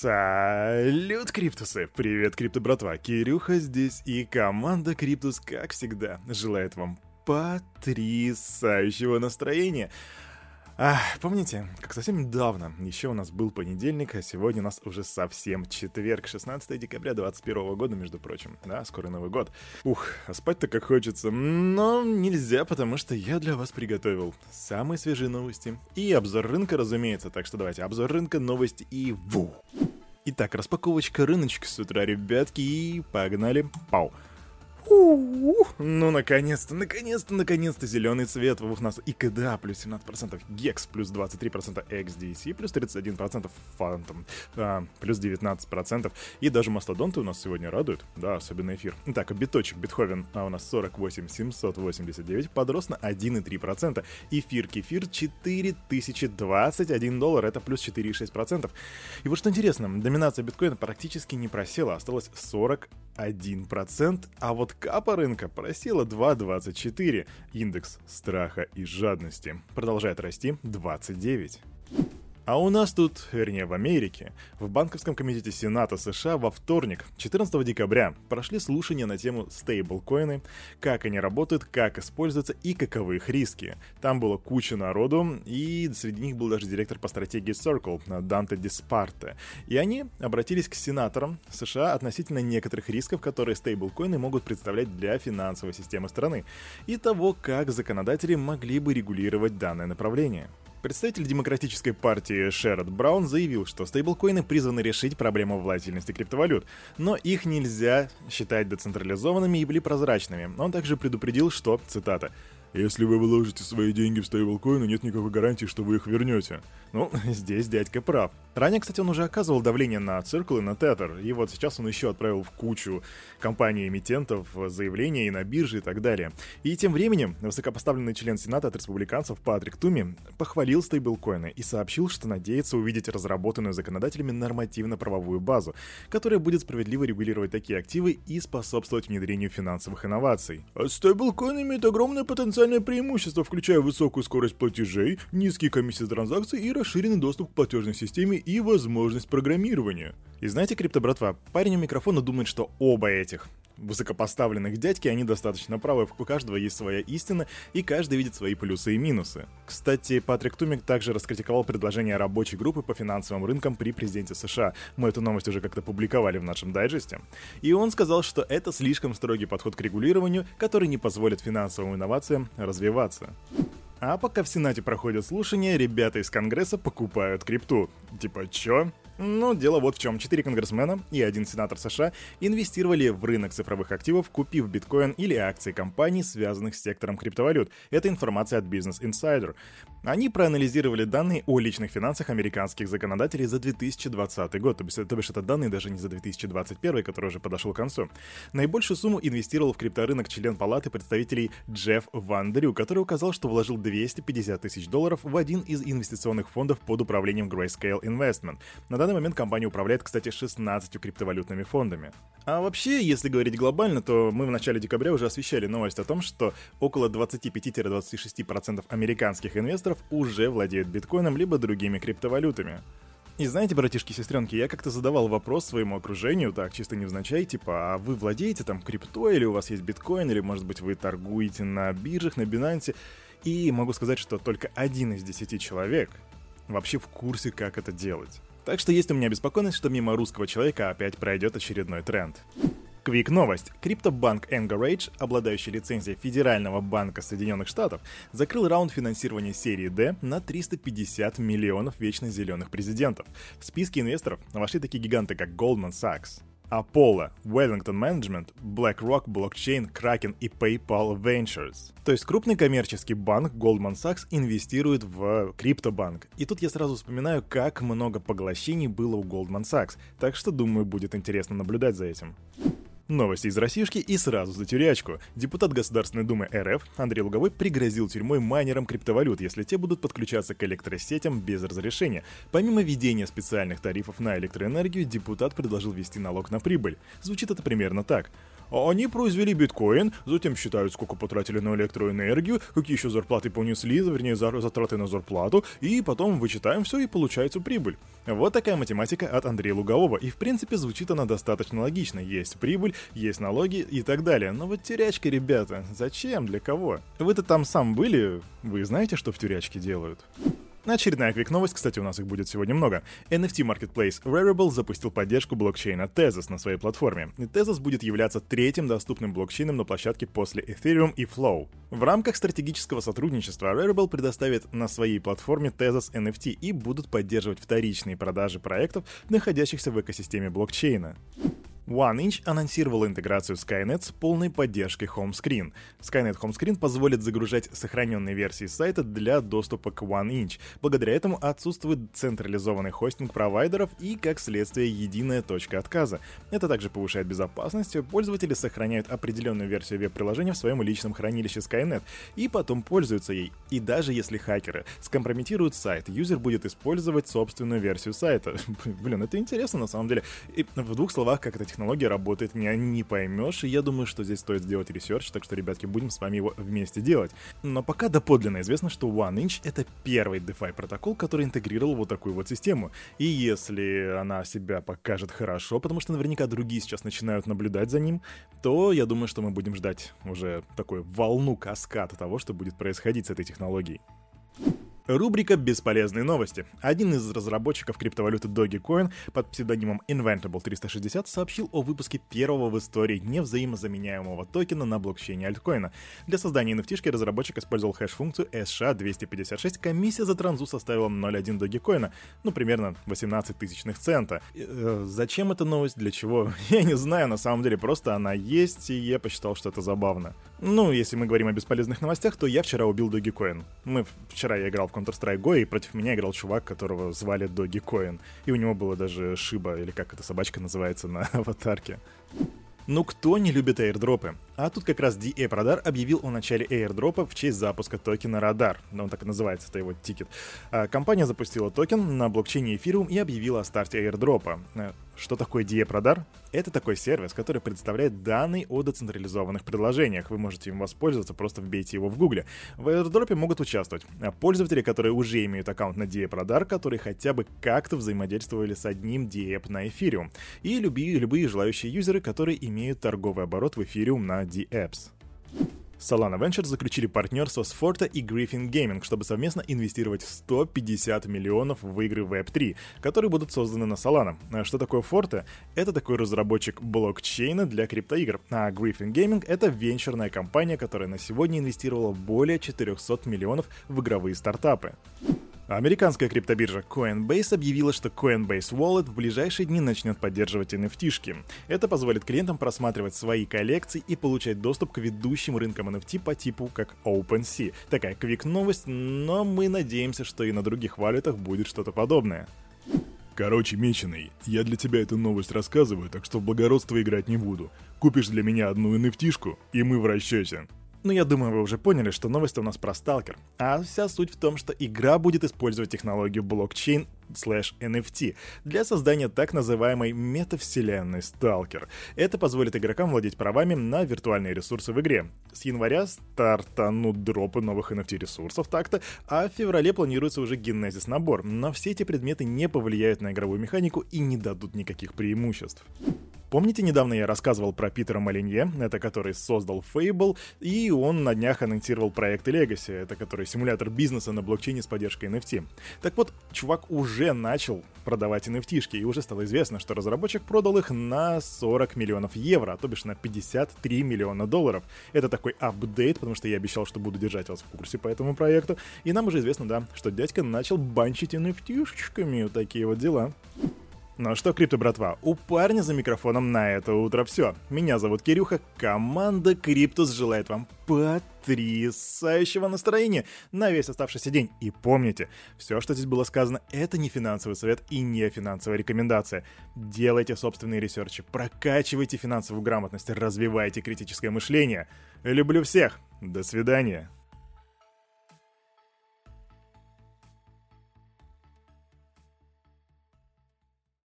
Салют, Криптусы! Привет, Крипто братва! Кирюха здесь и команда Криптус, как всегда, желает вам потрясающего настроения. А, помните, как совсем недавно, еще у нас был понедельник, а сегодня у нас уже совсем четверг, 16 декабря 2021 года, между прочим. Да, скоро Новый год. Ух, а спать-то как хочется, но нельзя, потому что я для вас приготовил самые свежие новости и обзор рынка, разумеется. Так что давайте, обзор рынка, новости и ву! Итак, распаковочка рыночка с утра, ребятки, и погнали. Пау! Ну, наконец-то, наконец-то, наконец-то зеленый цвет у нас и КДА плюс 17%, GEX плюс 23%, XDC плюс 31%, Phantom а, плюс 19%, и даже мастодонты у нас сегодня радуют, да, особенно эфир. Итак, биточек Бетховен а у нас 48 789, подрос на 1,3%, эфир кефир 4021 доллар, это плюс 4,6%. И вот что интересно, доминация биткоина практически не просела, осталось 41%, а вот капа рынка просела 2.24. Индекс страха и жадности продолжает расти 29. А у нас тут, вернее в Америке, в Банковском комитете Сената США во вторник, 14 декабря, прошли слушания на тему стейблкоины, как они работают, как используются и каковы их риски. Там было куча народу, и среди них был даже директор по стратегии Circle, Данте Диспарте. И они обратились к сенаторам США относительно некоторых рисков, которые стейблкоины могут представлять для финансовой системы страны, и того, как законодатели могли бы регулировать данное направление. Представитель демократической партии Шерод Браун заявил, что стейблкоины призваны решить проблему волатильности криптовалют, но их нельзя считать децентрализованными и прозрачными. Он также предупредил, что, цитата, если вы вложите свои деньги в стейблкоины, нет никакой гарантии, что вы их вернете. Ну, здесь дядька прав. Ранее, кстати, он уже оказывал давление на Circle и на Tether, и вот сейчас он еще отправил в кучу компаний-эмитентов заявления и на бирже и так далее. И тем временем высокопоставленный член Сената от республиканцев Патрик Туми похвалил стейблкоины и сообщил, что надеется увидеть разработанную законодателями нормативно-правовую базу, которая будет справедливо регулировать такие активы и способствовать внедрению финансовых инноваций. А стейблкоин имеет огромное потенциал потенциальное преимущество, включая высокую скорость платежей, низкие комиссии транзакций и расширенный доступ к платежной системе и возможность программирования. И знаете, крипто-братва, парень у микрофона думает, что оба этих высокопоставленных дядьки, они достаточно правы, у каждого есть своя истина, и каждый видит свои плюсы и минусы. Кстати, Патрик Тумик также раскритиковал предложение рабочей группы по финансовым рынкам при президенте США. Мы эту новость уже как-то публиковали в нашем дайджесте. И он сказал, что это слишком строгий подход к регулированию, который не позволит финансовым инновациям развиваться. А пока в Сенате проходят слушания, ребята из Конгресса покупают крипту. Типа, чё? Но дело вот в чем. Четыре конгрессмена и один сенатор США инвестировали в рынок цифровых активов, купив биткоин или акции компаний, связанных с сектором криптовалют. Это информация от Business Insider. Они проанализировали данные о личных финансах американских законодателей за 2020 год, то бишь, то бишь это данные даже не за 2021, который уже подошел к концу. Наибольшую сумму инвестировал в крипторынок член палаты представителей Джефф Ван который указал, что вложил 250 тысяч долларов в один из инвестиционных фондов под управлением Grayscale Investment. На данный момент компания управляет, кстати, 16 криптовалютными фондами. А вообще, если говорить глобально, то мы в начале декабря уже освещали новость о том, что около 25-26% американских инвесторов уже владеют биткоином либо другими криптовалютами. И знаете, братишки-сестренки, я как-то задавал вопрос своему окружению, так, чисто невзначай, типа, а вы владеете там крипто, или у вас есть биткоин, или, может быть, вы торгуете на биржах, на Binance, и могу сказать, что только один из десяти человек вообще в курсе, как это делать. Так что есть у меня беспокойность, что мимо русского человека опять пройдет очередной тренд. Квик новость. Криптобанк Engarage, обладающий лицензией Федерального банка Соединенных Штатов, закрыл раунд финансирования серии D на 350 миллионов вечно зеленых президентов. В списке инвесторов вошли такие гиганты, как Goldman Sachs, Apollo, Wellington Management, BlackRock, Blockchain, Kraken и PayPal Ventures. То есть крупный коммерческий банк Goldman Sachs инвестирует в криптобанк. И тут я сразу вспоминаю, как много поглощений было у Goldman Sachs, так что думаю, будет интересно наблюдать за этим. Новости из Россиюшки и сразу за тюрячку. Депутат Государственной Думы РФ Андрей Луговой пригрозил тюрьмой майнерам криптовалют, если те будут подключаться к электросетям без разрешения. Помимо введения специальных тарифов на электроэнергию, депутат предложил ввести налог на прибыль. Звучит это примерно так. Они произвели биткоин, затем считают, сколько потратили на электроэнергию, какие еще зарплаты понесли, вернее, затраты на зарплату, и потом вычитаем все и получается прибыль. Вот такая математика от Андрея Лугового, и в принципе звучит она достаточно логично. Есть прибыль, есть налоги и так далее. Но вот тюрячки, ребята, зачем, для кого? Вы-то там сам были, вы знаете, что в тюрячке делают? Очередная квик-новость, кстати, у нас их будет сегодня много. NFT Marketplace Rarible запустил поддержку блокчейна Tezos на своей платформе. И Tezos будет являться третьим доступным блокчейном на площадке после Ethereum и Flow. В рамках стратегического сотрудничества Rarible предоставит на своей платформе Tezos NFT и будут поддерживать вторичные продажи проектов, находящихся в экосистеме блокчейна. OneInch анонсировала интеграцию Skynet с полной поддержкой HomeScreen. Skynet HomeScreen позволит загружать сохраненные версии сайта для доступа к OneInch. Благодаря этому отсутствует централизованный хостинг провайдеров и, как следствие, единая точка отказа. Это также повышает безопасность. Пользователи сохраняют определенную версию веб-приложения в своем личном хранилище Skynet и потом пользуются ей. И даже если хакеры скомпрометируют сайт, юзер будет использовать собственную версию сайта. Блин, это интересно на самом деле. И в двух словах, как эта технология технология работает, не, не поймешь, и я думаю, что здесь стоит сделать research, так что, ребятки, будем с вами его вместе делать. Но пока доподлинно известно, что OneInch — это первый DeFi протокол, который интегрировал вот такую вот систему. И если она себя покажет хорошо, потому что наверняка другие сейчас начинают наблюдать за ним, то я думаю, что мы будем ждать уже такую волну каскада того, что будет происходить с этой технологией. Рубрика «Бесполезные новости». Один из разработчиков криптовалюты Dogecoin под псевдонимом Inventable360 сообщил о выпуске первого в истории невзаимозаменяемого токена на блокчейне альткоина. Для создания nft разработчик использовал хэш-функцию SHA-256, комиссия за транзу составила 0,1 Dogecoin, ну примерно 18 тысячных цента. Э, зачем эта новость, для чего? Я не знаю, на самом деле, просто она есть, и я посчитал, что это забавно. Ну, если мы говорим о бесполезных новостях, то я вчера убил Dogecoin. Мы вчера я играл в Counter-Strike Go, и против меня играл чувак, которого звали Dogecoin. И у него было даже шиба, или как эта собачка называется на аватарке. Ну кто не любит airdrop ы? А тут как раз DappRadar объявил о начале airdропа в честь запуска токена Radar. Ну, он так и называется, это его тикер. А, компания запустила токен на блокчейне Ethereum и объявила о старте airdропа. Что такое Radar? Это такой сервис, который представляет данные о децентрализованных предложениях. Вы можете им воспользоваться, просто вбейте его в гугле. В airdrop е могут участвовать пользователи, которые уже имеют аккаунт на Radar, которые хотя бы как-то взаимодействовали с одним DApp на Ethereum, и любые, любые желающие юзеры, которые имеют торговый оборот в Ethereum на DApps. Solana Ventures заключили партнерство с Forte и Griffin Gaming, чтобы совместно инвестировать 150 миллионов в игры Web3, которые будут созданы на Solana. А что такое Forte? Это такой разработчик блокчейна для криптоигр, а Griffin Gaming — это венчурная компания, которая на сегодня инвестировала более 400 миллионов в игровые стартапы. Американская криптобиржа Coinbase объявила, что Coinbase Wallet в ближайшие дни начнет поддерживать NFT-шки. Это позволит клиентам просматривать свои коллекции и получать доступ к ведущим рынкам NFT по типу как OpenSea. Такая квик-новость, но мы надеемся, что и на других валютах будет что-то подобное. Короче, Меченый, я для тебя эту новость рассказываю, так что в благородство играть не буду. Купишь для меня одну nft и мы в расчете. Ну, я думаю, вы уже поняли, что новость у нас про сталкер. А вся суть в том, что игра будет использовать технологию блокчейн слэш NFT для создания так называемой метавселенной Сталкер. Это позволит игрокам владеть правами на виртуальные ресурсы в игре. С января стартанут дропы новых NFT ресурсов так-то, а в феврале планируется уже генезис набор, но все эти предметы не повлияют на игровую механику и не дадут никаких преимуществ. Помните, недавно я рассказывал про Питера Малинье, это который создал Fable, и он на днях анонсировал проект Legacy, это который симулятор бизнеса на блокчейне с поддержкой NFT. Так вот, чувак уже начал продавать NFT-шки, и уже стало известно, что разработчик продал их на 40 миллионов евро, то бишь на 53 миллиона долларов. Это такой апдейт, потому что я обещал, что буду держать вас в курсе по этому проекту. И нам уже известно, да, что дядька начал банчить NFT-шками, такие вот дела. Ну что, крипто братва, у парня за микрофоном на это утро все. Меня зовут Кирюха, команда Криптус желает вам потрясающего настроения на весь оставшийся день. И помните, все, что здесь было сказано, это не финансовый совет и не финансовая рекомендация. Делайте собственные research и, прокачивайте финансовую грамотность, развивайте критическое мышление. Люблю всех. До свидания.